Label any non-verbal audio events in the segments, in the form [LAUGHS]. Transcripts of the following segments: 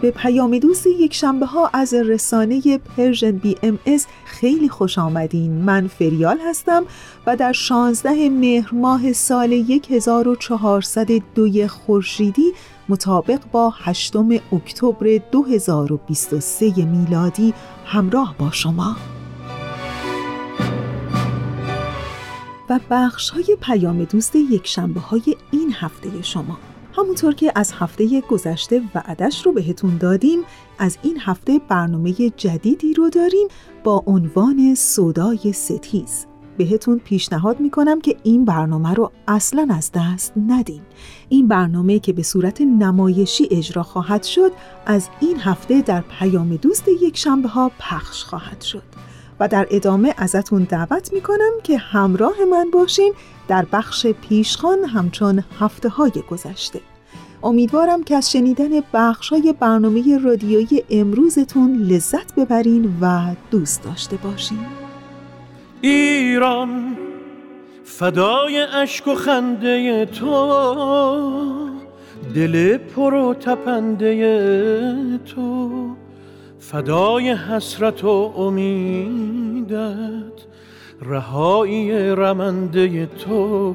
به پیام دوست یک شنبه ها از رسانه Persian BMS خیلی خوش آمدین. من فریال هستم و در 16 مهر ماه سال 1402 خورشیدی مطابق با 8 اکتبر 2023 میلادی همراه با شما. و بخش های پیام دوست یک شنبه های این هفته شما. همونطور که از هفته گذشته وعدش رو بهتون دادیم از این هفته برنامه جدیدی رو داریم با عنوان صدای ستیز. بهتون پیشنهاد می‌کنم که این برنامه رو اصلا از دست ندین. این برنامه که به صورت نمایشی اجرا خواهد شد از این هفته در پیام دوست یک شنبه ها پخش خواهد شد. و در ادامه ازتون دعوت می‌کنم که همراه من باشین در بخش پیشخان همچون هفته های گذشته. امیدوارم که از شنیدن بخش های برنامه رادیویی امروزتون لذت ببرین و دوست داشته باشین. ایران فدای اشک و خنده تو. دل پر و تپنده تو. فدای حسرت و امیدت رهایی رمنده تو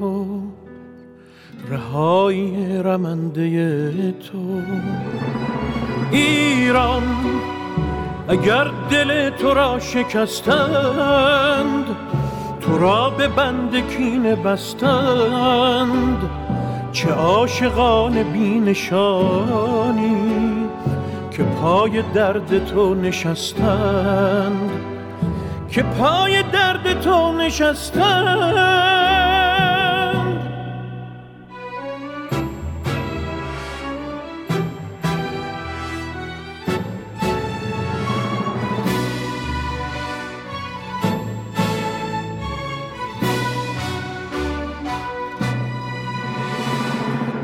رهایی رمنده تو. ایران اگر دل تو را شکستند تو را به بند کینه بستند. چه عاشقان بینشانی که پای درد تو نشستند. که پای درد تو نشستند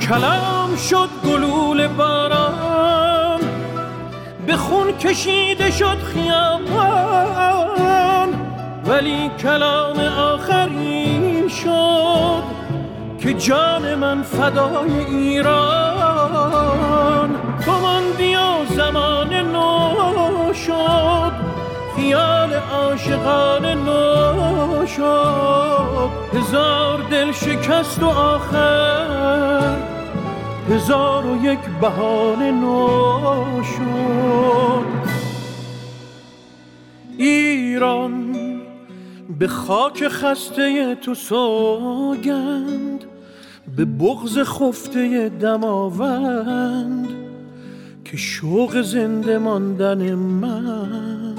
کلام شد گلول باران به خون کشیده شد خیابان. ولی کلام آخری شد که جان من فدای ایران. تو ماندی و زمان نو شد خیال عاشقان نو شد. هزار دل شکست و آخر هزار و یک بهانه نو شد. ایران به خاک خسته تو سوگند به بغز خفته دماوند که شوق زنده ماندن من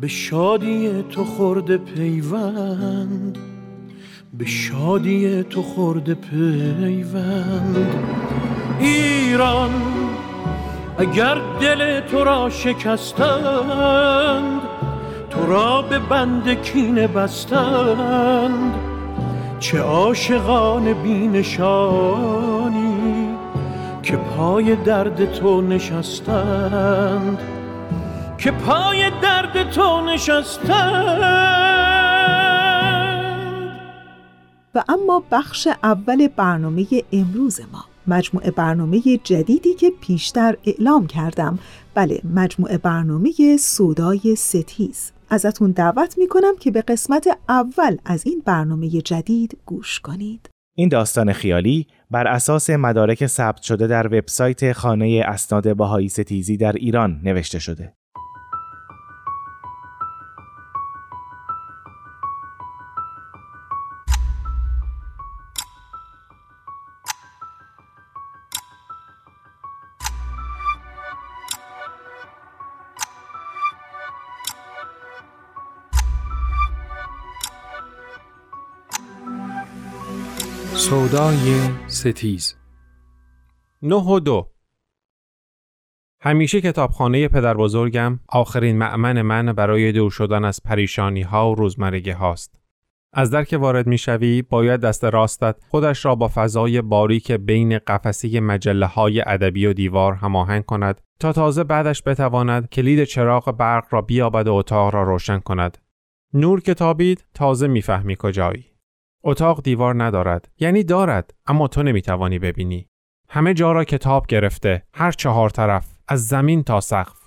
به شادی تو خورده پیوند به شادی تو خورده پیوند. ایران اگر دل تو را شکستند تو را به بند کینه بستند. چه عاشقان بینشانی که پای درد تو نشستند. که پای درد تو نشستند. و اما بخش اول برنامه امروز ما مجموعه برنامه جدیدی که پیشتر اعلام کردم. بله مجموعه برنامه سودای ستیز. ازتون دعوت می‌کنم که به قسمت اول از این برنامه جدید گوش کنید این داستان خیالی بر اساس مدارک ثبت شده در وبسایت خانه اسناد بهایی ستیزی در ایران نوشته شده. سودای ستیز نه و دو همیشه کتابخانه پدر بزرگم آخرین معمن من برای دور شدن از پریشانی ها و روزمرگی هاست. از در که وارد می‌شوی باید دست راستت خودش را با فضای باریک بین قفسه مجله های ادبی و دیوار هماهنگ کند تا تازه بعدش بتواند کلید چراغ برق را بیابد و اتاق را روشن کند. نور کتابید تازه می‌فهمی کجایی. اتاق دیوار ندارد. یعنی دارد اما تو نمی‌توانی ببینی. همه جا را کتاب گرفته هر چهار طرف از زمین تا سقف.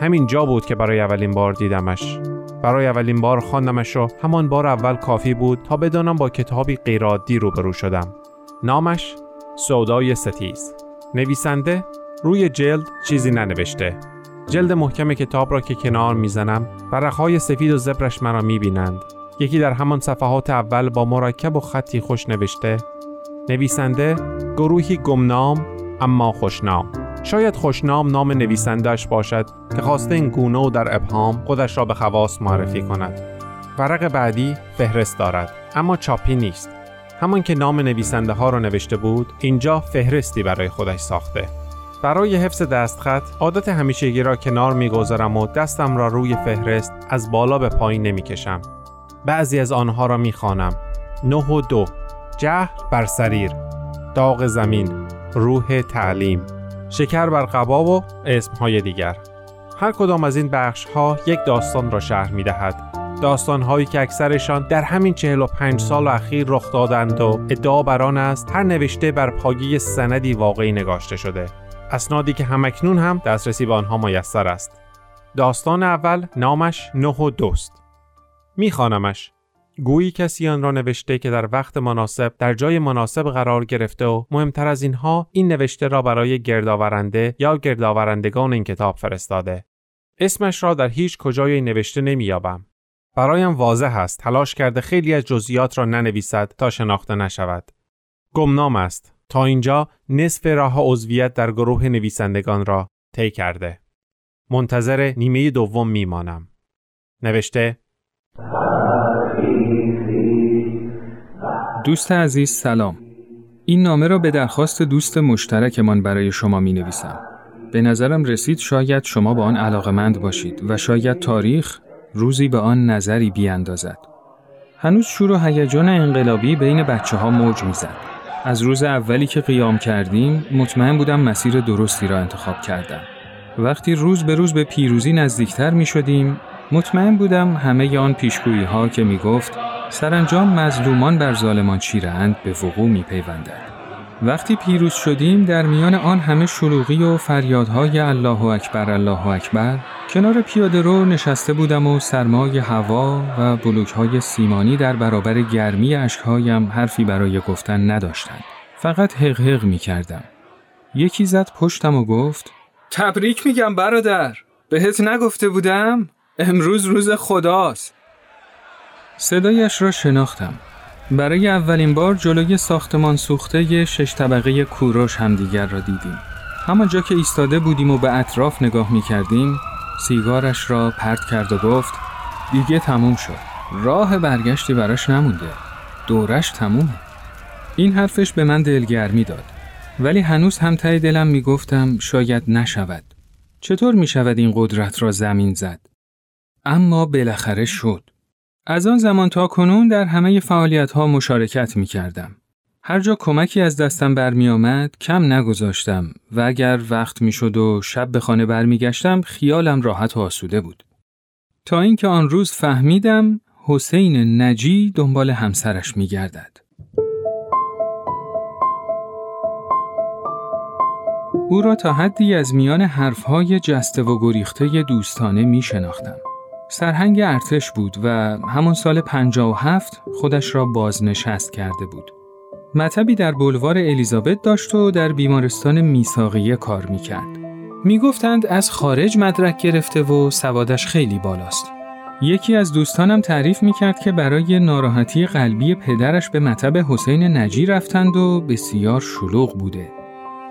همین جا بود که برای اولین بار دیدمش. برای اولین بار خواندمش و همان بار اول کافی بود تا بدانم با کتابی غیرعادی روبرو شدم. نامش سودای ستیز. نویسنده روی جلد چیزی ننوشته. جلد محکم کتاب را که کنار می‌زنم ورقهای سفید و زبرش مرا می‌بینند. یکی در همان صفحات اول با مرکب و خطی خوش نوشته نویسنده گروهی گمنام اما خوشنام. شاید خوشنام نام نویسندهش باشد که خواسته این گونه و در ابهام خودش را به خواست معرفی کند. ورق بعدی فهرست دارد اما چاپی نیست. همان که نام نویسنده ها را نوشته بود اینجا فهرستی برای خودش ساخته. برای حفظ دستخط عادت همیشگی را کنار می‌گذارم و دستم را روی فهرست از بالا به پایین نمی‌کشم. بعضی از آنها را می‌خوانم. نه و دو جهل بر سریر داغ زمین روح تعلیم شکر بر قبا و اسمهای دیگر هر کدام از این بخش ها یک داستان را شهر می دهد. داستان هایی که اکثرشان در همین 45 سال اخیر رخ دادند و ادعا بر آن است هر نوشته بر پایه سندی واقعی نگاشته شده اسنادی که همکنون هم دسترسی به آنها میسر است. داستان اول نامش نه و دوست. میخوانمش. گویی کسی آن را نوشته که در وقت مناسب در جای مناسب قرار گرفته و مهمتر از اینها این نوشته را برای گردآورنده یا گردآورندگان این کتاب فرستاده. اسمش را در هیچ کجای این نوشته نمییابم. برایم واضح است تلاش کرده خیلی از جزئیات را ننویسد تا شناخته نشود. گمنام است تا اینجا نصف راه عضویت در گروه نویسندگان را طی کرده. منتظر نیمه دوم میمانم. نوشته دوست عزیز سلام. این نامه را به درخواست دوست مشترکمان برای شما می نویسم. به نظرم رسید شاید شما با آن علاقمند باشید و شاید تاریخ روزی به آن نظری بیاندازد. هنوز شور و هیجان انقلابی بین بچه ها موج می‌زد. از روز اولی که قیام کردیم مطمئن بودم مسیر درستی را انتخاب کردم. وقتی روز به روز به پیروزی نزدیکتر می شدیم مطمئن بودم همه آن پیشگویی ها که می گفت سرانجام مظلومان بر ظالمان چیرند به وقوع می پیوندد. وقتی پیروز شدیم در میان آن همه شلوغی و فریادهای الله اکبر الله اکبر کنار پیاده رو نشسته بودم و سرمای هوا و بلوک های سیمانی در برابر گرمی اشکهایم حرفی برای گفتن نداشتند. فقط حق حق می کردم. یکی زد پشتم و گفت تبریک میگم برادر بهت نگفته بودم؟ امروز روز خداست صدایش را شناختم برای اولین بار جلوی ساختمان سوخته شش طبقه کوروش همدیگر را دیدیم. همانجا که ایستاده بودیم و به اطراف نگاه می کردیم، سیگارش را پرت کرد و گفت دیگه تموم شد. راه برگشتی براش نمونده. دورش تمومه. این حرفش به من دلگرمی داد. ولی هنوز هم تای دلم می گفتم شاید نشود. چطور می شود این قدرت را زمین زد؟ اما بالاخره شد. از آن زمان تا کنون در همه فعالیت ها مشارکت می کردم. هر جا کمکی از دستم برمی آمد کم نگذاشتم و اگر وقت می شد و شب به خانه برمیگشتم خیالم راحت و آسوده بود. تا اینکه آن روز فهمیدم حسین نجی دنبال همسرش می گردد. او را تا حدی از میان حرفهای جسته و گریخته دوستانه می شناختم. سرهنگ ارتش بود و همون سال 57 خودش را بازنشست کرده بود. مطبی در بلوار الیزابت داشت و در بیمارستان میساقیه کار می‌کرد. می‌گفتند از خارج مدرک گرفته و سوادش خیلی بالاست. یکی از دوستانم تعریف می‌کرد که برای ناراحتی قلبی پدرش به مطب حسین نجی رفتند و بسیار شلوغ بوده.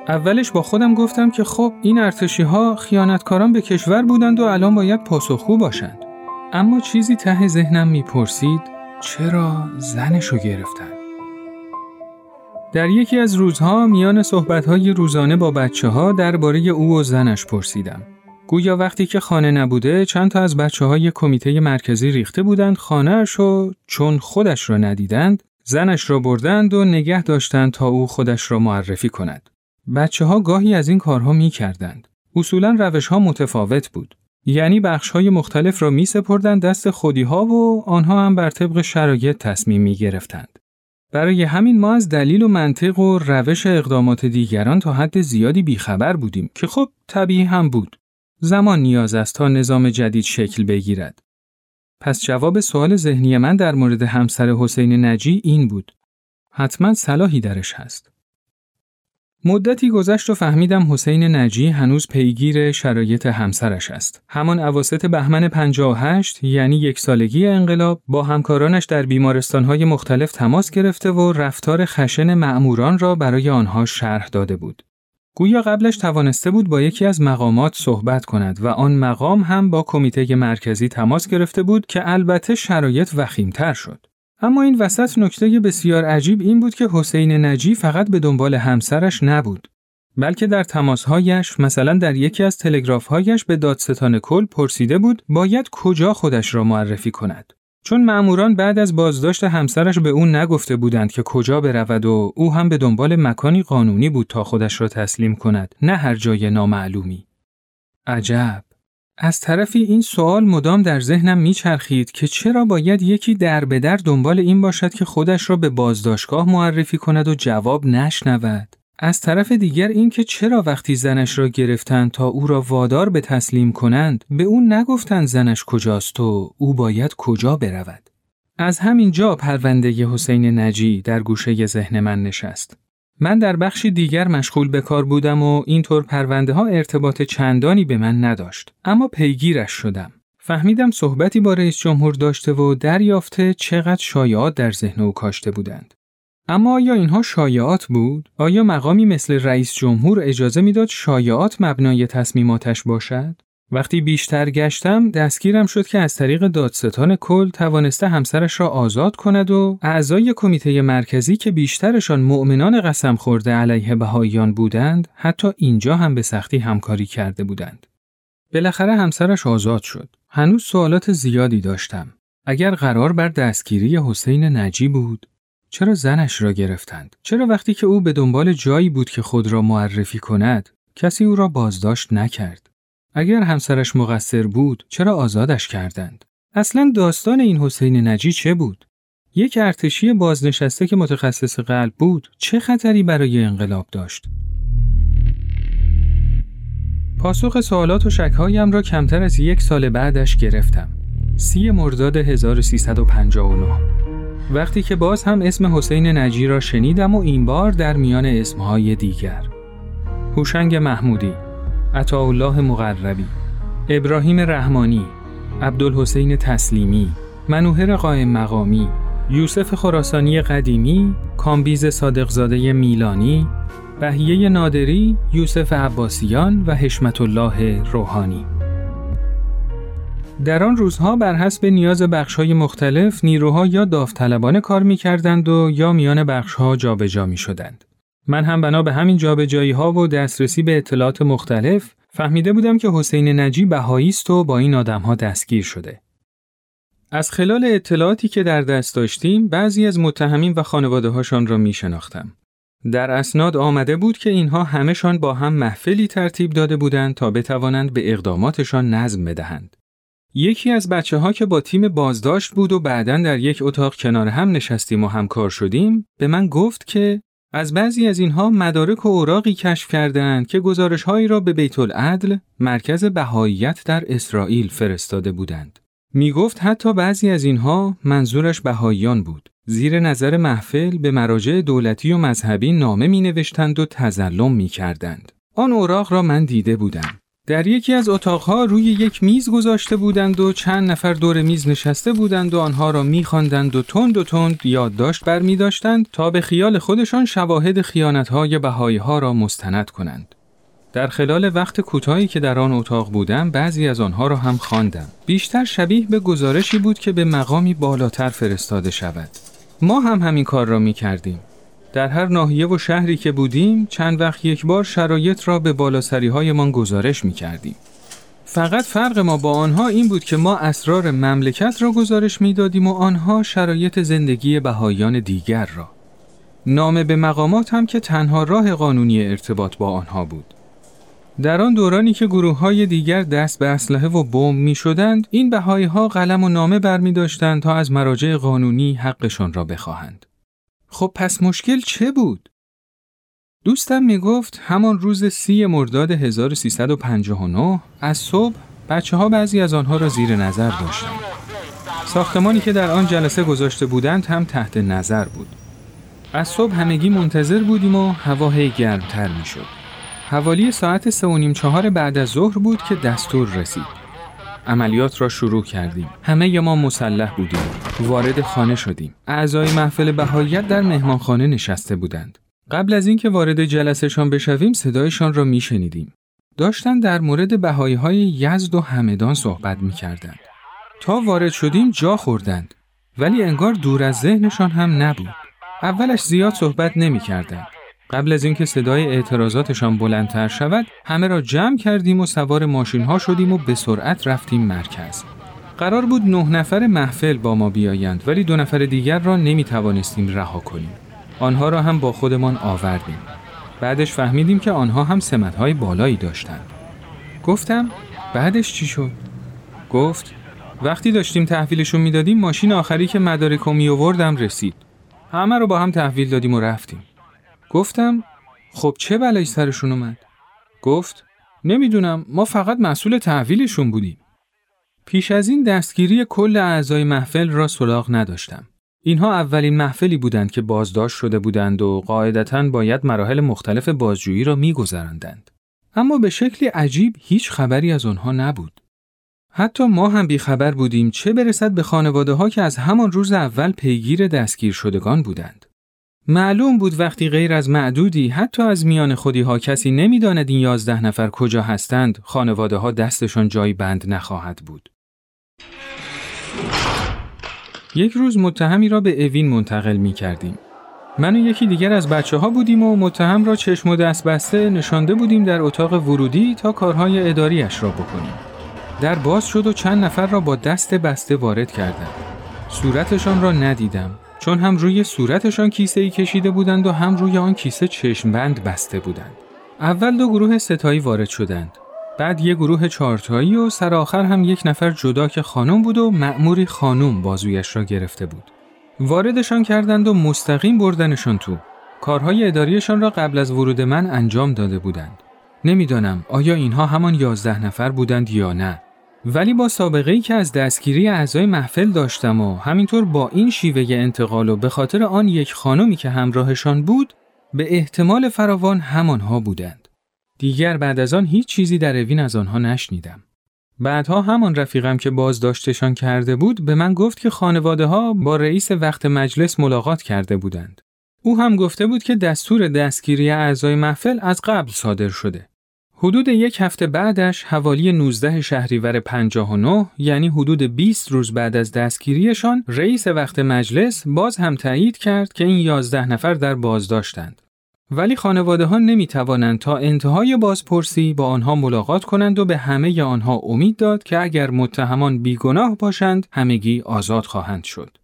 اولش با خودم گفتم که خب این ارتشی ها خیانتکاران به کشور بودند و الان باید پاسخگو باشند. اما چیزی ته ذهنم می‌پرسید چرا زنشو گرفتن؟ در یکی از روزها میان صحبتهای روزانه با بچه ها درباره او و زنش پرسیدم. گویا وقتی که خانه نبوده چند تا از بچه های کمیته مرکزی ریخته بودند خانهاش و چون خودش را ندیدند زنش را بردند و نگه داشتند تا او خودش را معرفی کند. بچه ها گاهی از این کارها می کردند. اصولا روش ها متفاوت بود. یعنی بخش های مختلف را می سپردند دست خودی ها و آنها هم بر طبق شرایط تصمیم می گرفتند. برای همین ما از دلیل و منطق و روش اقدامات دیگران تا حد زیادی بیخبر بودیم که خب طبیعی هم بود. زمان نیاز است تا نظام جدید شکل بگیرد. پس جواب سوال ذهنی من در مورد همسر حسین نجی این بود. حتما صلاحی درش هست. مدتی گذشت و فهمیدم حسین نجی هنوز پیگیر شرایط همسرش است. همان اواسط بهمن 58 یعنی یک سالگی انقلاب با همکارانش در بیمارستانهای مختلف تماس گرفته و رفتار خشن معموران را برای آنها شرح داده بود. گویا قبلش توانسته بود با یکی از مقامات صحبت کند و آن مقام هم با کمیته مرکزی تماس گرفته بود که البته شرایط وخیمتر شد. اما این وسط نکته بسیار عجیب این بود که حسین نجی فقط به دنبال همسرش نبود. بلکه در تماسهایش مثلا در یکی از تلگرافهایش به دادستان کل پرسیده بود باید کجا خودش را معرفی کند. چون مأموران بعد از بازداشت همسرش به او نگفته بودند که کجا برود و او هم به دنبال مکانی قانونی بود تا خودش را تسلیم کند نه هر جای نامعلومی. عجب از طرفی این سوال مدام در ذهنم میچرخید که چرا باید یکی در به در دنبال این باشد که خودش را به بازداشتگاه معرفی کند و جواب نشنود. از طرف دیگر اینکه چرا وقتی زنش را گرفتند تا او را وادار به تسلیم کنند به او نگفتند زنش کجاست و او باید کجا برود. از همین جا پرونده حسین نجی در گوشه ذهن من نشست. من در بخشی دیگر مشغول به کار بودم و اینطور پرونده ها ارتباط چندانی به من نداشت. اما پیگیرش شدم. فهمیدم صحبتی با رئیس جمهور داشته و دریافته چقدر شایعات در ذهن او کاشته بودند. اما آیا اینها شایعات بود؟ آیا مقامی مثل رئیس جمهور اجازه می‌داد شایعات مبنای تصمیماتش باشد؟ وقتی بیشتر گشتم دستگیرم شد که از طریق دادستان کل توانسته همسرش را آزاد کند و اعضای کمیته مرکزی که بیشترشان مؤمنان قسم خورده علیه بهاییان بودند حتی اینجا هم به سختی همکاری کرده بودند. بالاخره همسرش آزاد شد. هنوز سوالات زیادی داشتم. اگر قرار بر دستگیری حسین نجی بود چرا زنش را گرفتند؟ چرا وقتی که او به دنبال جایی بود که خود را معرفی کند کسی او را بازداشت نکرد؟ اگر همسرش مقصر بود چرا آزادش کردند؟ اصلا داستان این حسین نجی چه بود؟ یک ارتشی بازنشسته که متخصص قلب بود چه خطری برای انقلاب داشت؟ پاسخ سوالات و شکهایم را کمتر از یک سال بعدش گرفتم. سی مرداد 1359 وقتی که باز هم اسم حسین نجی را شنیدم و این بار در میان اسمهای دیگر. هوشنگ محمودی عطاالله مقربی ابراهیم رحمانی عبدالحسین تسلیمی منوهر قائم مقامی یوسف خراسانی قدیمی کامبیز صادقزاده میلانی بهیه نادری یوسف عباسیان و حشمت الله روحانی در آن روزها بر حسب نیاز بخش‌های مختلف نیروها یا داوطلبانه کار می‌کردند و یا میان بخش‌ها جابجا می‌شدند. من هم بنا به همین جابجایی ها و دسترسی به اطلاعات مختلف فهمیده بودم که حسین نجی بهایی است و با این آدم ها دستگیر شده. از خلال اطلاعاتی که در دست داشتیم بعضی از متهمین و خانواده هاشان را می شناختم. در اسناد آمده بود که اینها همهشان با هم محفلی ترتیب داده بودند تا بتوانند به اقداماتشان نظم بدهند. یکی از بچه ها که با تیم بازداشت بود و بعدا در یک اتاق کنار هم نشستیم و همکار شدیم به من گفت که از بعضی از اینها مدارک و اوراقی کشف کردند که گزارش هایی را به بیت العدل مرکز بهاییت در اسرائیل فرستاده بودند. می گفت حتی بعضی از اینها منظورش بهاییان بود. زیر نظر محفل به مراجع دولتی و مذهبی نامه می نوشتند و تزلم می کردند. آن اوراق را من دیده بودم. در یکی از اتاقها روی یک میز گذاشته بودند و چند نفر دور میز نشسته بودند و آنها را میخواندند و تند و تند یادداشت بر می داشتند تا به خیال خودشان شواهد خیانتهای بهایی ها را مستند کنند. در خلال وقت کوتاهی که در آن اتاق بودم بعضی از آنها را هم خواندم. بیشتر شبیه به گزارشی بود که به مقامی بالاتر فرستاده شود. ما هم همین کار را می کردیم. در هر ناحیه و شهری که بودیم چند وقت یک بار شرایط را به بالاسری هایمان گزارش می کردیم. فقط فرق ما با آنها این بود که ما اسرار مملکت را گزارش می دادیم و آنها شرایط زندگی بهایان دیگر را. نامه به مقامات هم که تنها راه قانونی ارتباط با آنها بود. در آن دورانی که گروه های دیگر دست به اسلحه و بمب می شدند، این بهایی ها قلم و نامه بر می داشتند تا از مراجع قانونی حقشان را بخواهند. خب پس مشکل چه بود؟ دوستم می گفت همان روز سی مرداد 1359 از صبح بچه ها بعضی از آنها را زیر نظر داشتند. ساختمانی که در آن جلسه گذاشته بودند هم تحت نظر بود. از صبح همگی منتظر بودیم و هوا هی گرمتر می شد. حوالی ساعت سه و نیم چهار بعد از ظهر بود که دستور رسید. عملیات را شروع کردیم. همه ما مسلح بودیم. وارد خانه شدیم. اعضای محفل بهاییت در مهمانخانه نشسته بودند. قبل از اینکه وارد جلسهشان بشویم صدایشان را میشنیدیم. داشتن در مورد بهایی های یزد و همدان صحبت می‌کردند. تا وارد شدیم جا خوردند. ولی انگار دور از ذهنشان هم نبود. اولش زیاد صحبت نمی‌کردند. قبل از اینکه صدای اعتراضاتشان بلندتر شود همه را جمع کردیم و سوار ماشین ها شدیم و به سرعت رفتیم مرکز. قرار بود نه نفر محفل با ما بیایند ولی دو نفر دیگر را نمی توانستیم رها کنیم. آنها را هم با خودمان آوردیم. بعدش فهمیدیم که آنها هم های بالایی داشتند. گفتم بعدش چی شد؟ گفت وقتی داشتیم تحویلشون می‌دادیم ماشین آخری که مدارکو می آوردم رسید. همه رو با هم تحویل دادیم و رفتیم. گفتم خب چه بلایی سرشون اومد؟ گفت نمی‌دونم ما فقط مسئول تحویلشون بودیم. پیش از این دستگیری کل اعضای محفل را سراغ نداشتم. اینها اولین محفلی بودند که بازداشت شده بودند و قاعدتا باید مراحل مختلف بازجویی را میگذراندند. اما به شکلی عجیب هیچ خبری از آنها نبود. حتی ما هم بیخبر بودیم چه برسد به خانواده ها که از همان روز اول پیگیر دستگیر شدگان بودند. معلوم بود وقتی غیر از معدودی حتی از میان خودی ها کسی نمی‌داند این یازده نفر کجا هستند خانواده ها دستشان جای بند نخواهد بود. یک روز متهمی را به اوین منتقل می کردیم. من و یکی دیگر از بچه ها بودیم و متهم را چشم و دست بسته نشانده بودیم در اتاق ورودی تا کارهای اداریش را بکنیم. در باز شد و چند نفر را با دست بسته وارد کردند. صورتشان را ندیدم چون هم روی صورتشان کیسه ای کشیده بودند و هم روی آن کیسه چشمبند بسته بودند. اول دو گروه ستایی وارد شدند. بعد یک گروه چهارتایی و سرآخر هم یک نفر جدا که خانم بود و مأموری خانم بازویش را گرفته بود. واردشان کردند و مستقیم بردنشان تو. کارهای اداریشان را قبل از ورود من انجام داده بودند. نمی‌دانم آیا اینها همان یازده نفر بودند یا نه. ولی با سابقه ای که از دستگیری اعضای محفل داشتم و همینطور با این شیوه انتقال و به خاطر آن یک خانمی که همراهشان بود به احتمال فراوان همانها بودند. دیگر بعد از آن هیچ چیزی در اوین از آنها نشنیدم. بعدها همان رفیقم که بازداشتشان کرده بود به من گفت که خانواده ها با رئیس وقت مجلس ملاقات کرده بودند. او هم گفته بود که دستور دستگیری اعضای محفل از قبل صادر شده. حدود یک هفته بعدش حوالی 19 شهریور 59 یعنی حدود 20 روز بعد از دستگیریشان رئیس وقت مجلس باز هم تایید کرد که این 11 نفر در بازداشتند. ولی خانواده ها نمی توانند تا انتهای بازپرسی با آنها ملاقات کنند و به همه آنها امید داد که اگر متهمان بیگناه باشند همگی آزاد خواهند شد.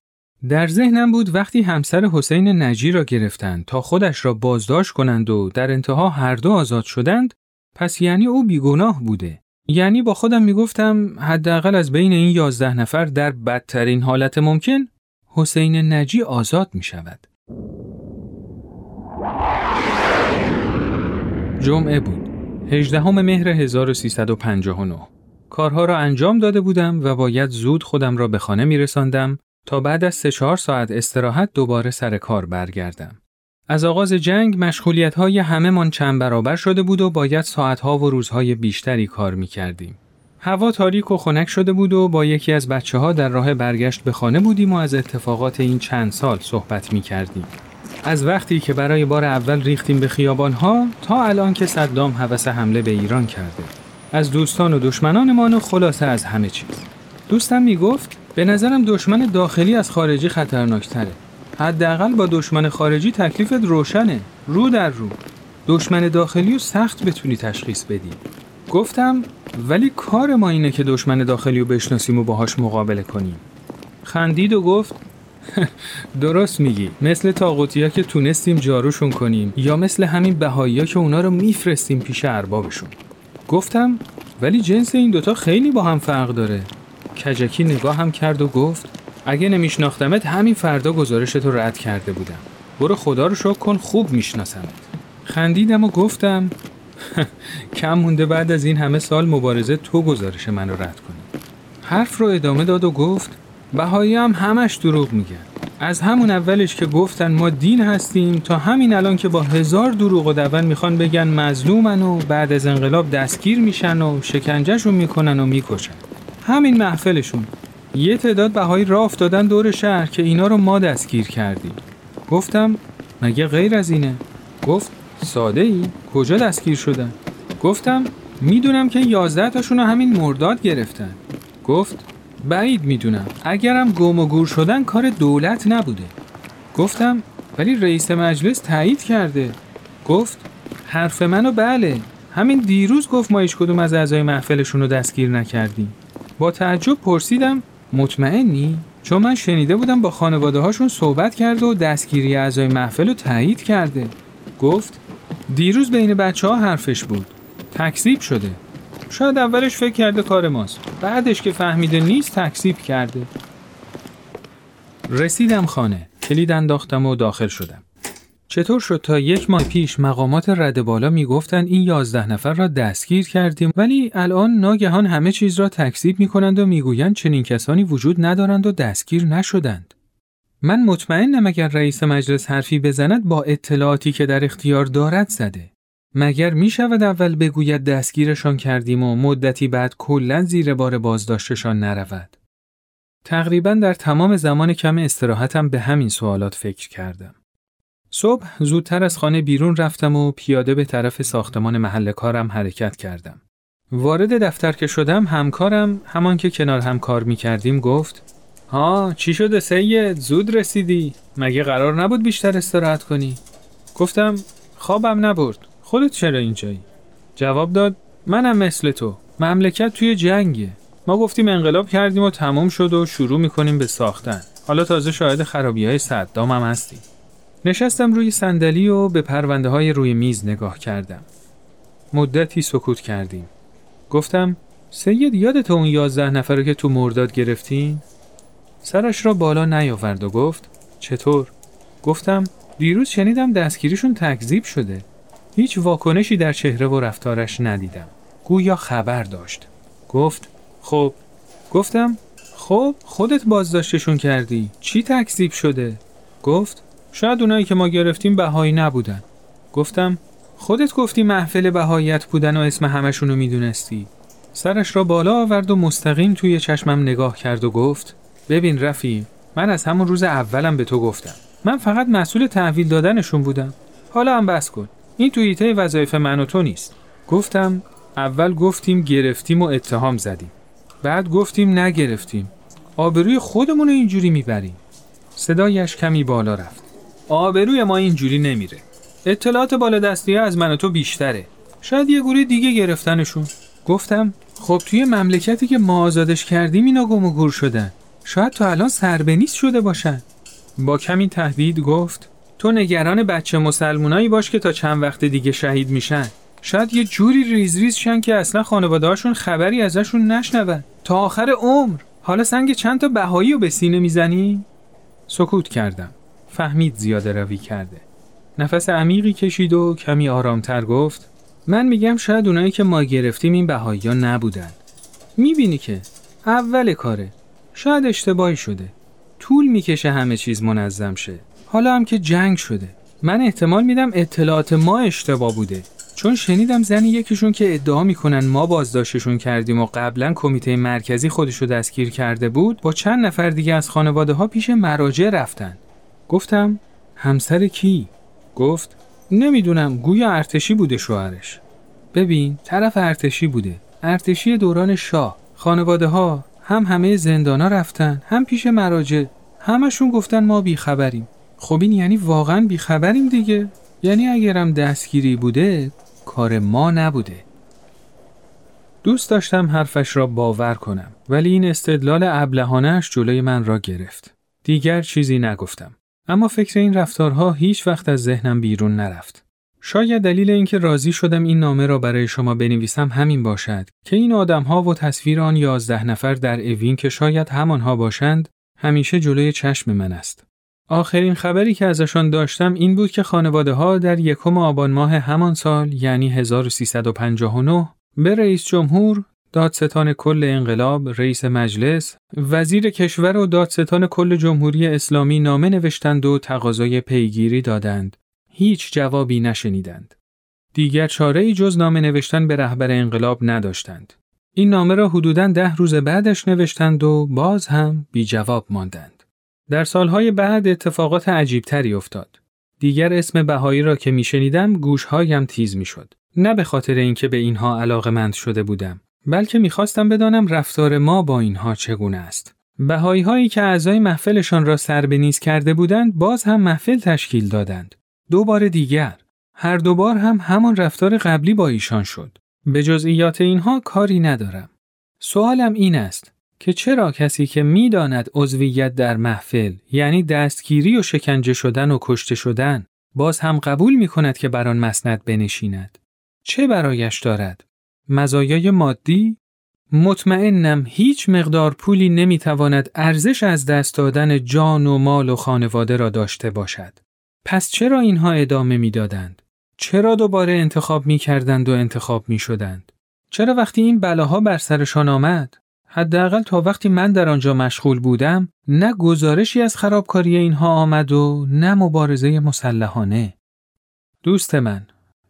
در ذهنم بود وقتی همسر حسین نجی را گرفتند تا خودش را بازداشت کنند و در انتها هر دو آزاد شدند پس یعنی او بیگناه بوده یعنی با خودم می‌گفتم حداقل از بین این یازده نفر در بدترین حالت ممکن حسین نجی آزاد می شود. جمعه بود. 18 مهر 1359. کارها را انجام داده بودم و باید زود خودم را به خانه می رساندم تا بعد از 3 4 ساعت استراحت دوباره سر کار برگردم. از آغاز جنگ مشغولیت های همه من چند برابر شده بود و باید ساعت ها و روزهای بیشتری کار می کردیم. هوا تاریک و خنک شده بود و با یکی از بچه ها در راه برگشت به خانه بودیم و از اتفاقات این چند سال صحبت می کردیم. از وقتی که برای بار اول ریختیم به خیابان ها تا الان که صدام حوس حمله به ایران کرده. از دوستان و دشمنانمان و خلاصه از همه چیز. دوستم می گفت به نظرم دشمن داخلی از خارجی خطرناکتره. حداقل با دشمن خارجی تکلیفت روشنه رو در رو. دشمن داخلی رو سخت بتونی تشخیص بدی. گفتم ولی کار ما اینه که دشمن داخلی رو بشناسیم و باهاش مقابله کنیم. خندید و گفت [LAUGHS] درست میگی. مثل تاغوتی ها که تونستیم جاروشون کنیم یا مثل همین بهایی ها که اونا رو میفرستیم پیش اربابشون. گفتم ولی جنس این دوتا خیلی با هم فرق داره. کجکی نگاه هم کرد و گفت اگه نمیشناختمت همین فردا گزارشتو رد کرده بودم. برو خدا رو شکر کن خوب میشناسمت. خندیدم و گفتم [LAUGHS] کم مونده بعد از این همه سال مبارزه تو گزارش منو رد کنی. حرف رو ادامه داد و گفت بهایی هم همش دروغ میگن. از همون اولش که گفتن ما دین هستیم تا همین الان که با هزار دروغ و دون می‌خوان بگن مظلومن و بعد از انقلاب دستگیر میشن و شکنجهشون می‌کنن و می‌کشن. همین محفلشون. یه تعداد بهایی راه افتادن دور شهر که اینا رو ما دستگیر کردیم. گفتم مگه غیر از اینه؟ گفت ساده ای کجا دستگیر شدن؟ گفتم می‌دونم که یازده تاشون همین مرداد گرفتن. گفت بعید می‌دونم. اگرم گم و گور شدن کار دولت نبوده. گفتم ولی رئیس مجلس تایید کرده. گفت حرف منو بله. همین دیروز گفت ما هیچ کدوم از اعضای محفلشون رو دستگیر نکردیم. با تعجب پرسیدم مطمئنی؟ چون من شنیده بودم با خانواده هاشون صحبت کرده و دستگیری اعضای محفل رو تایید کرده. گفت دیروز بین بچه ها حرفش بود. تکذیب شده. شاید اولش فکر کرده کار ماست. بعدش که فهمیده نیست تکذیب کرده. رسیدم خانه. کلید انداختم و داخل شدم. چطور شد تا یک ماه پیش مقامات رد بالا می‌گفتند این یازده نفر را دستگیر کردیم ولی الان ناگهان همه چیز را تکذیب می کنند و می‌گویند چنین کسانی وجود ندارند و دستگیر نشدند. من مطمئنم اگر رئیس مجلس حرفی بزند با اطلاعاتی که در اختیار دارد زده. مگر می شود اول بگوید دستگیرشان کردیم و مدتی بعد کلا زیر بار بازداشتشان نرود. تقریبا در تمام زمان کم استراحتم به همین سوالات فکر کردم. صبح زودتر از خانه بیرون رفتم و پیاده به طرف ساختمان محل کارم حرکت کردم. وارد دفتر که شدم همکارم همان که کنار هم کار می کردیم گفت ها چی شده سید؟ زود رسیدی. مگه قرار نبود بیشتر استراحت کنی؟ گفتم خوابم نبرد. خودت چرا اینجایی؟ جواب داد منم مثل تو. مملکت توی جنگه. ما گفتیم انقلاب کردیم و تمام شد و شروع می‌کنیم به ساختن. حالا تازه شاهد خرابی های صدام هم هستیم. نشستم روی صندلی و به پرونده های روی میز نگاه کردم. مدتی سکوت کردیم. گفتم سید یادت اون یازده نفر که تو مرداد گرفتین؟ سرش را بالا نیاورد و گفت چطور؟ گفتم دیروز شنیدم دستگیریشون تکذیب شده. هیچ واکنشی در چهره و رفتارش ندیدم. گویا خبر داشت. گفت خب گفتم خب خودت بازداشتشون کردی. چی تکذیب شده؟ گفت شاید اونایی که ما گرفتیم بهایی نبودن. گفتم خودت گفتی محفل بهاییت بودن و اسم همشون رو می‌دونستی. سرش را بالا آورد و مستقیم توی چشمم نگاه کرد و گفت ببین رفی من از همون روز اولم به تو گفتم. من فقط مسئول تحویل دادنشون بودم. حالا هم بس کن. این توییته وظایف من و تو نیست. گفتم اول گفتیم گرفتیم و اتهام زدیم. بعد گفتیم نگرفتیم. آبروی خودمون رو اینجوری می‌بریم. صدایش کمی بالا رفت. آبروی ما اینجوری نمیره. اطلاعات بالا دستی از من و تو بیشتره. شاید یه گوره دیگه گرفتنشون. گفتم خب توی مملکتی که ما آزادش کردیم اینا گم و گور شدن. شاید تو الان سربنیز شده باشن. با کمی تهدید گفت تو نگران بچه مسلمونایی باش که تا چند وقت دیگه شهید میشن. شاید یه جوری ریز ریز شن که اصلا خانواده خبری ازشون نشنون. تا آخر عمر. حالا سنگ چند تا بهایی رو به سینه می‌زنی؟ سکوت کردم. فهمید زیاده روی کرده. نفس عمیقی کشید و کمی آرامتر گفت من میگم شاید اونایی که ما گرفتیم این بهایی ها نبودن. می‌بینی که اول کاره. شاید اشتباهی شده. طول می‌کشه همه چیز منظم شه. حالا هم که جنگ شده. من احتمال میدم اطلاعات ما اشتباه بوده. چون شنیدم زنی یکیشون که ادعا می‌کنن ما بازداشتشون کردیم و قبلا کمیته مرکزی خودشو دستگیر کرده بود با چند نفر دیگه از خانواده ها پیش مراجع رفتن. گفتم همسر کی؟ گفت نمی‌دونم گویا ارتشی بوده شوهرش. ببین طرف ارتشی بوده. ارتشی دوران شاه. خانواده ها هم همه زندانا رفتن هم پیش مراجع. همشون گفتن ما بیخبریم. خب این یعنی واقعا بیخبریم دیگه؟ یعنی اگرم دستگیری بوده کار ما نبوده. دوست داشتم حرفش را باور کنم ولی این استدلال ابلهانش جلوی من را گرفت. دیگر چیزی نگفتم. اما فکر این رفتارها هیچ وقت از ذهنم بیرون نرفت شاید دلیل اینکه راضی شدم این نامه را برای شما بنویسم همین باشد که این آدمها و تصویر آن یازده نفر در اوین که شاید همانها باشند همیشه جلوی چشم من است. آخرین خبری که ازشان داشتم این بود که خانواده ها در یکم آبان ماه همان سال یعنی 1359 به رئیس جمهور، دادستان کل انقلاب، رئیس مجلس، وزیر کشور و دادستان کل جمهوری اسلامی نامه نوشتند و تقاضای پیگیری دادند. هیچ جوابی نشنیدند. دیگر چاره ای جز نامه نوشتن به رهبر انقلاب نداشتند. این نامه را حدوداً ده روز بعدش نوشتند و باز هم بی جواب ماندند. در سالهای بعد اتفاقات عجیبتری افتاد. دیگر اسم بهایی را که میشنیدم گوشهایم تیز می‌شد. نه به خاطر اینکه به اینها علاقمند شده بودم، بلکه می‌خواستم بدانم رفتار ما با اینها چگونه است. بهایی هایی که اعضای محفلشان را سر به نیز کرده بودند باز هم محفل تشکیل دادند. دو بار دیگر هر دو بار هم همان رفتار قبلی با ایشان شد. به جزئیات اینها کاری ندارم. سوالم این است که چرا کسی که می‌داند عضویت در محفل یعنی دستگیری و شکنجه شدن و کشته شدن باز هم قبول می کند که بر آن مسند بنشیند چه برایش دارد مزایای مادی مطمئنم هیچ مقدار پولی نمی‌تواند ارزش از دست دادن جان و مال و خانواده را داشته باشد پس چرا اینها ادامه می‌دادند چرا دوباره انتخاب می کردند و انتخاب می شدند؟ چرا وقتی این بلاها بر سرشان آمد حداقل تا وقتی من در آنجا مشغول بودم نه گزارشی از خرابکاری اینها آمد و نه مبارزه مسلحانه. دوست من،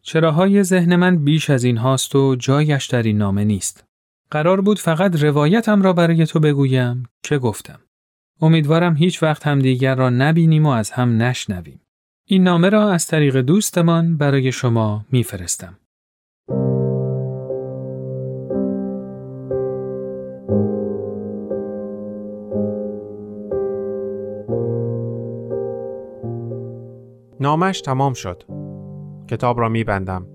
چراهای ذهن من بیش از این هاست و جایش در این نامه نیست. قرار بود فقط روایتم را برای تو بگویم که گفتم. امیدوارم هیچ وقت همدیگر را نبینیم و از هم نشنویم. این نامه را از طریق دوستمان برای شما میفرستم. نامش تمام شد. کتاب را میبندم.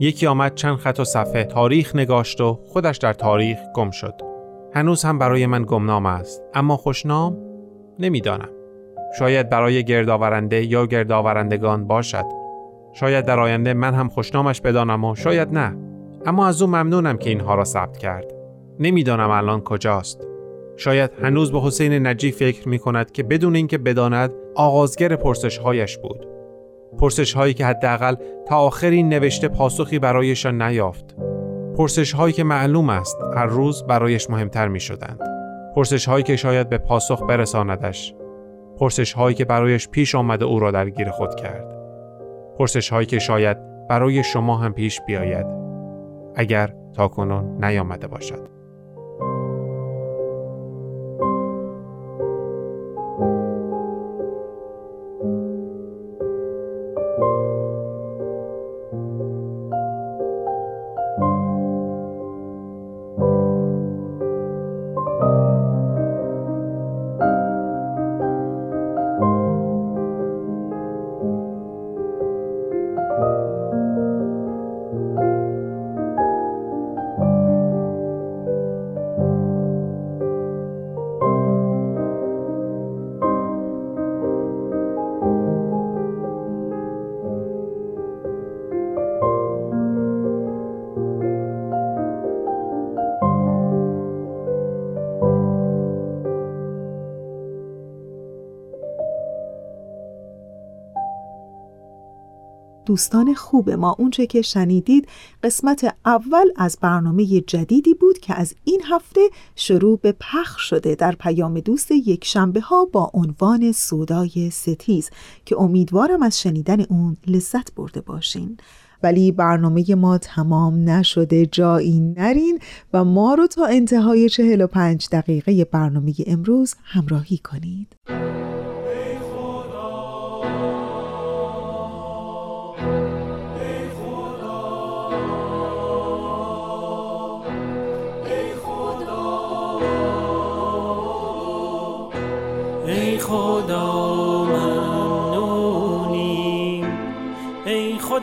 یکی آمد چند خط و صفحه تاریخ نگاشت و خودش در تاریخ گم شد. هنوز هم برای من گمنام است اما خوشنام نمی‌دانم. شاید برای گردآورنده یا گردآورندگان باشد. شاید در آینده من هم خوشنامش بدانم و شاید نه. اما از او ممنونم که اینها را ثبت کرد. نمی‌دانم الان کجاست. شاید هنوز به حسین نجی فکر می کند که بدون اینکه بداند آغازگر پرسش هایش بود. پرسش هایی که حداقل تا آخرین نوشته پاسخی برایشان نیافت. پرسش هایی که معلوم است هر روز برایش مهمتر می شدند. پرسش هایی که شاید به پاسخ برساندش. پرسش هایی که برایش پیش آمده او را درگیر خود کرد. پرسش هایی که شاید برای شما هم پیش بیاید. اگر تا کنون نیامده باشد. دوستان خوب ما. اونچه که شنیدید قسمت اول از برنامه جدیدی بود که از این هفته شروع به پخش شده در پیام دوست یک شنبه ها با عنوان سودای ستیز که امیدوارم از شنیدن اون لذت برده باشین. ولی برنامه ما تمام نشده جایی نرین و ما رو تا انتهای 45 دقیقه برنامه امروز همراهی کنید.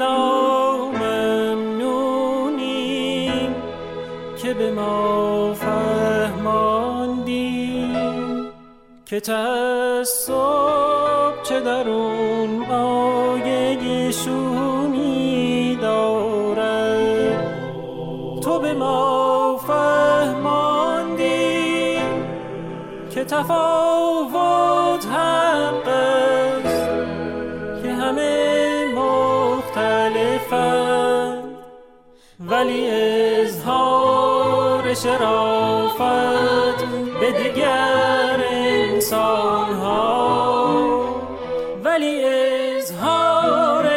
خدا ممنونیم که به ما فهماندیم که تعصب چه در اون آیه شومی دارد. تو به ما فهماندی که تفاوت اظهار شرافت به دیگر انسان ها ولی اظهار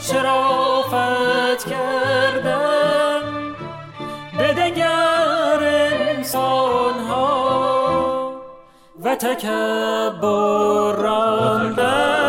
شرافت کردن به دیگر انسان ها و تکبر راندن.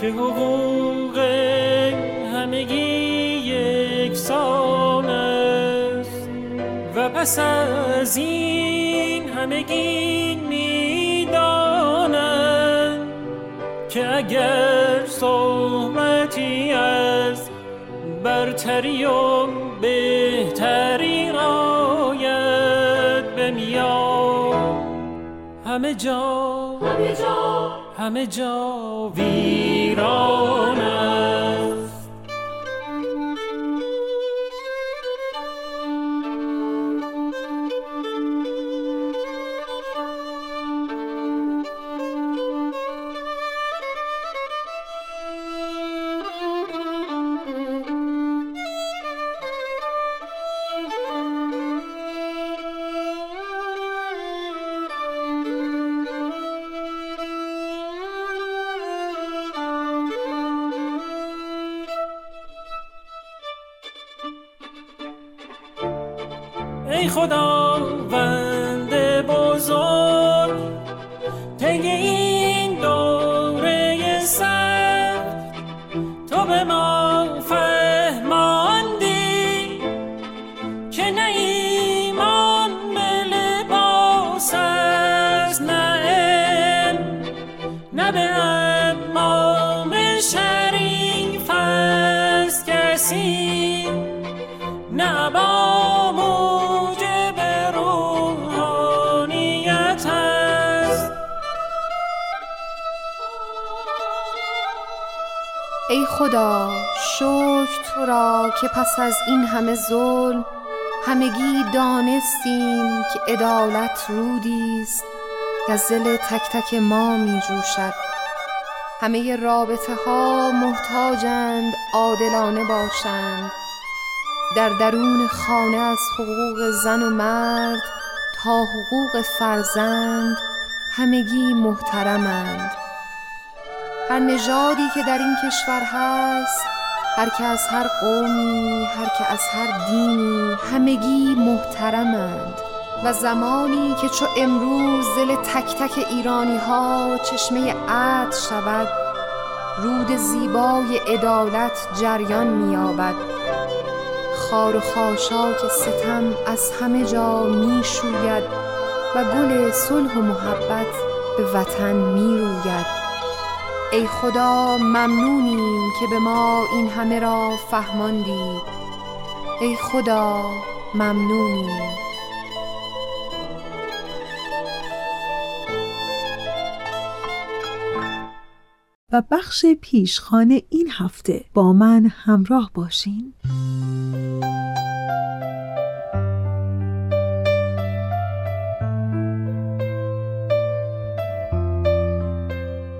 که حقوق همگی یکسان است؟ و پس از این همگی می‌دانند که اگر صحبتی از برتری و بهتری آید به میان. همه جا همه جا. همه جا ویران است شکر تو را که پس از این همه ظلم همگی دانستیم که عدالت رودی است. دل تک تک ما می جوشد. همه رابطه ها محتاجند عادلانه باشند. در درون خانه از حقوق زن و مرد تا حقوق فرزند همگی محترمند. هر نژادی که در این کشور هست هر که از هر قومی هر که از هر دینی همگی محترمند. و زمانی که چو امروز دل تک تک ایرانی ها چشمه عد شود رود زیبای عدالت جریان می‌یابد. خار و خاشاک ستم از همه جا می شوید و گل صلح و محبت به وطن می روید ای خدا ممنونیم که به ما این همه را فهماندی. ای خدا ممنونیم. و بخش پیشخانه این هفته با من همراه باشین.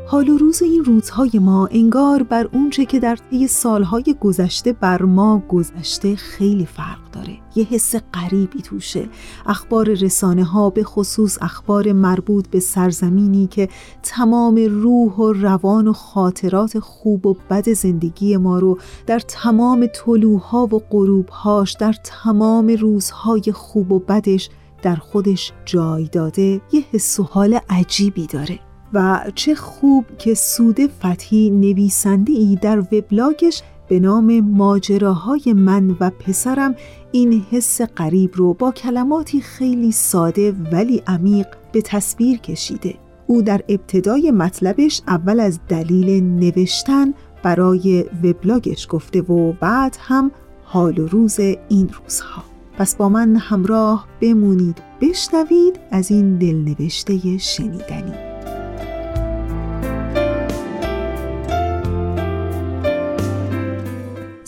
حال و روز این روزهای ما انگار بر اونچه که در طی سالهای گذشته بر ما گذشته خیلی فرق داره. یه حس غریبی توشه. اخبار رسانه ها به خصوص اخبار مربوط به سرزمینی که تمام روح و روان و خاطرات خوب و بد زندگی ما رو در تمام طلوها و غروبهاش در تمام روزهای خوب و بدش در خودش جای داده یه حس و حال عجیبی داره. و چه خوب که سوده فتحی نویسنده ای در وبلاگش به نام ماجراهای من و پسرم این حس قریب رو با کلماتی خیلی ساده ولی عمیق به تصویر کشیده. او در ابتدای مطلبش اول از دلیل نوشتن برای وبلاگش گفته و بعد هم حال و روز این روزها. پس با من همراه بمونید بشنوید از این دلنوشته شنیدنی.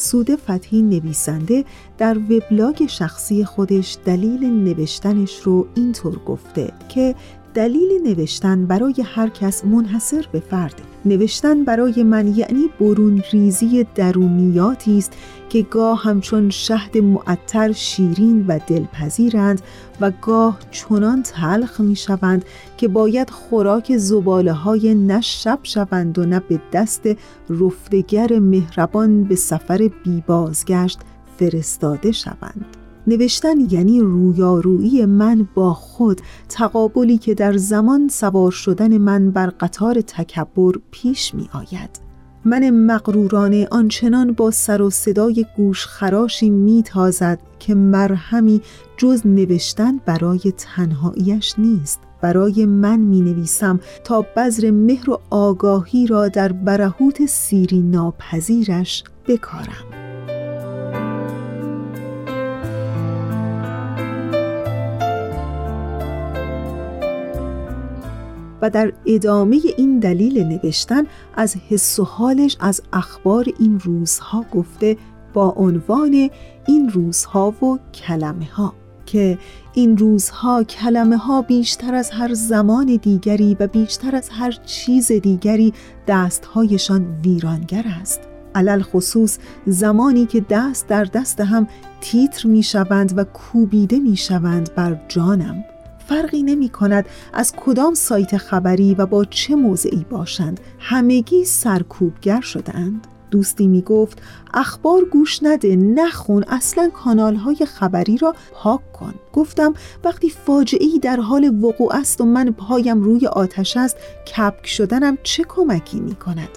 سوده فتحی نویسنده در وبلاگ شخصی خودش دلیل نوشتنش رو اینطور گفته که دلیل نوشتن برای هر کس منحصر به فرده نوشتن برای من یعنی برون ریزی درونیاتی است که گاه همچون شهد معطر شیرین و دلپذیرند و گاه چنان تلخ می شوند که باید خوراک زباله های نه شب شوند و نه به دست رفتگر مهربان به سفر بیبازگشت فرستاده شوند. نوشتن یعنی رویارویی من با خود تقابلی که در زمان سوار شدن من بر قطار تکبر پیش می آید من مغرورانه آنچنان با سر و صدای گوش خراشی می تازد که مرهمی جز نوشتن برای تنهاییش نیست. برای من می نویسم تا بذر مهر و آگاهی را در برهوت سیری ناپذیرش بکارم. و در ادامه این دلیل نوشتن از حس و حالش از اخبار این روزها گفته با عنوان این روزها و کلمه ها که این روزها کلمه ها بیشتر از هر زمان دیگری و بیشتر از هر چیز دیگری دستهایشان ویرانگر است. علل خصوص زمانی که دست در دست هم تیتر می شوند و کوبیده می شوند بر جانم. فرقی نمی کند از کدام سایت خبری و با چه موضعی باشند. همگی سرکوبگر شدند دوستی می گفت اخبار گوش نده نخون اصلا کانال های خبری را پاک کن. گفتم وقتی فاجعه در حال وقوع است و من پایم روی آتش است کپک شدنم چه کمکی می کند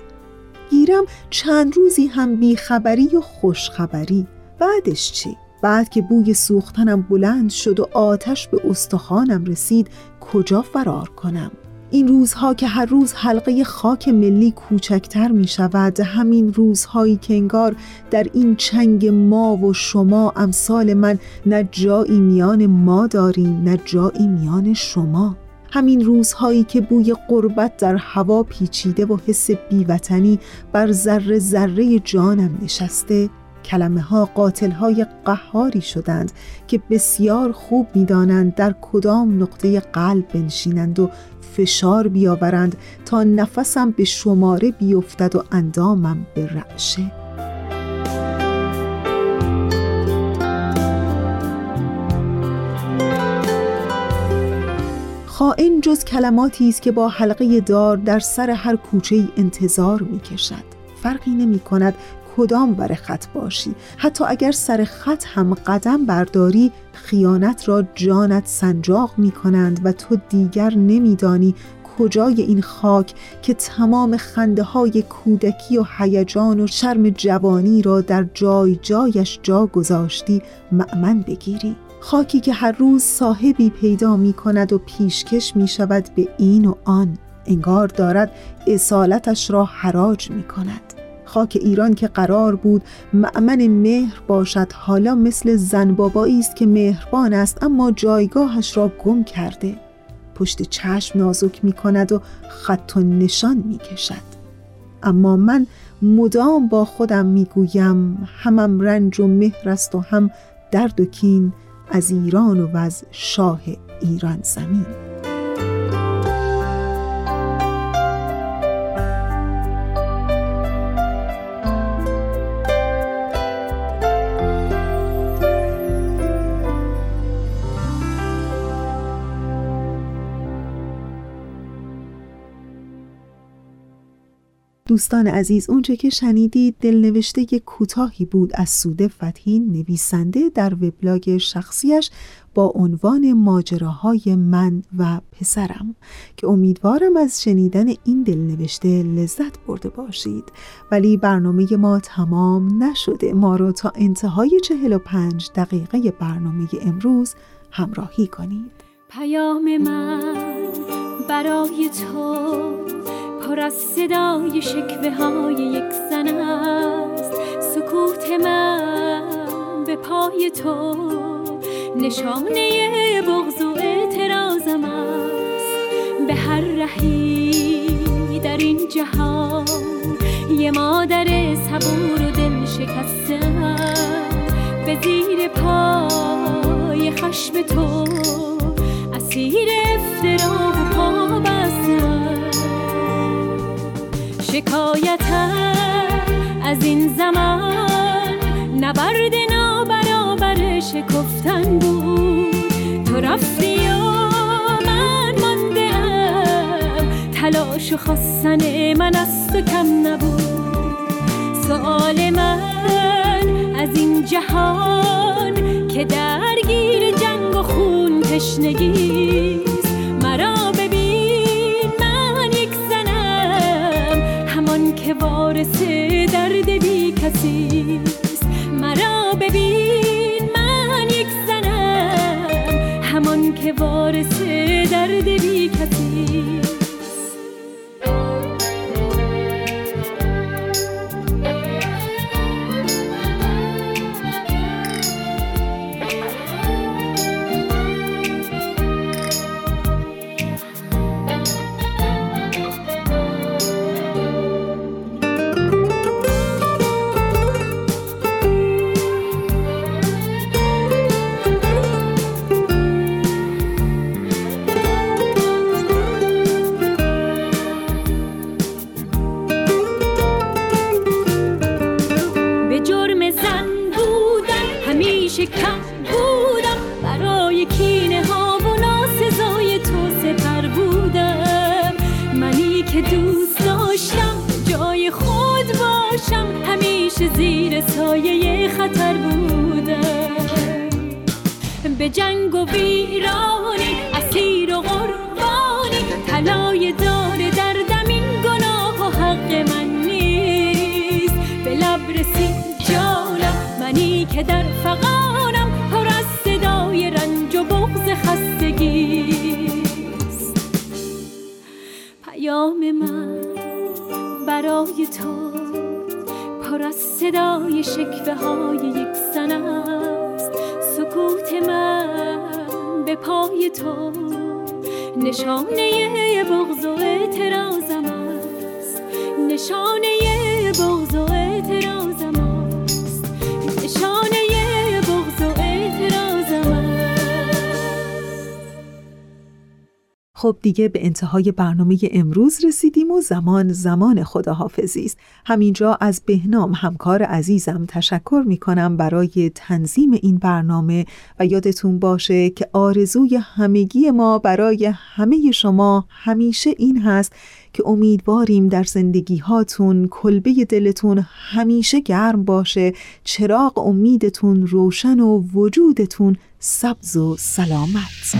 گیرم چند روزی هم بیخبری و خوشخبری. بعدش چی؟ بعد که بوی سوختنم بلند شد و آتش به استخوانم رسید کجا فرار کنم؟ این روزها که هر روز حلقه خاک ملی کوچکتر می شود همین روزهایی که انگار در این چنگ ما و شما امثال من نه جایی میان ما داریم نه جایی میان شما. همین روزهایی که بوی قربت در هوا پیچیده و حس بیوطنی بر ذره ذره جانم نشسته کلمه ها قاتل های قهاری شدند که بسیار خوب می‌دانند در کدام نقطه قلب بنشینند و فشار بیاورند تا نفسم به شماره بیفتد و اندامم به رعشه. خائن جز کلماتی است که با حلقه دار در سر هر کوچه انتظار می کشد فرقی نمی کند کدام بر خط باشی؟ حتی اگر سر خط هم قدم برداری خیانت را جانت سنجاق می کنند و تو دیگر نمیدانی کجای این خاک که تمام خنده های کودکی و هیجان و شرم جوانی را در جای جایش جا گذاشتی معمن بگیری. خاکی که هر روز صاحبی پیدا می کند و پیشکش می شود به این و آن انگار دارد اصالتش را حراج می کند خاک ایران که قرار بود معمن مهر باشد. حالا مثل زن بابایی است که مهربان است اما جایگاهش را گم کرده. پشت چشم نازک می کند و خط و نشان می کشد. اما من مدام با خودم می گویم همم رنج و مهر است و هم درد و کین از ایران و از شاه ایران زمین. دوستان عزیز اونچه که شنیدید دلنوشته کوتاهی بود از سوده فتحی نویسنده در وبلاگ شخصیش با عنوان ماجراهای من و پسرم. که امیدوارم از شنیدن این دلنوشته لذت برده باشید. ولی برنامه ما تمام نشده. ما رو تا انتهای 45 دقیقه برنامه امروز همراهی کنید. پیام من برای تو پر از صدای شکوه های یک زن است. سکوت من به پای تو نشانه بغض و اعتراضم است. به هر رهی در این جهان یه مادر صبور و دل شکستم به زیر پای خشم تو اسیر افترا و پا بستم شکایتم از این زمان نبرد نابرابر شکفتن بود. تو رفتی و من ماندم. تلاش و خواستن من از تو کم نبود. سؤال من از این جهان که درگیر جنگ و خون تشنگیست شکوه های یک زن است. سکوت من به پای تو. نشانه خب دیگه به انتهای برنامه امروز رسیدیم و زمان زمان خداحافظی است. همینجا از بهنام همکار عزیزم تشکر می کنم برای تنظیم این برنامه و یادتون باشه که آرزوی همگی ما برای همه شما همیشه این هست که امیدواریم در زندگی هاتون کلبه دلتون همیشه گرم باشه چراغ امیدتون روشن و وجودتون سبز و سلامت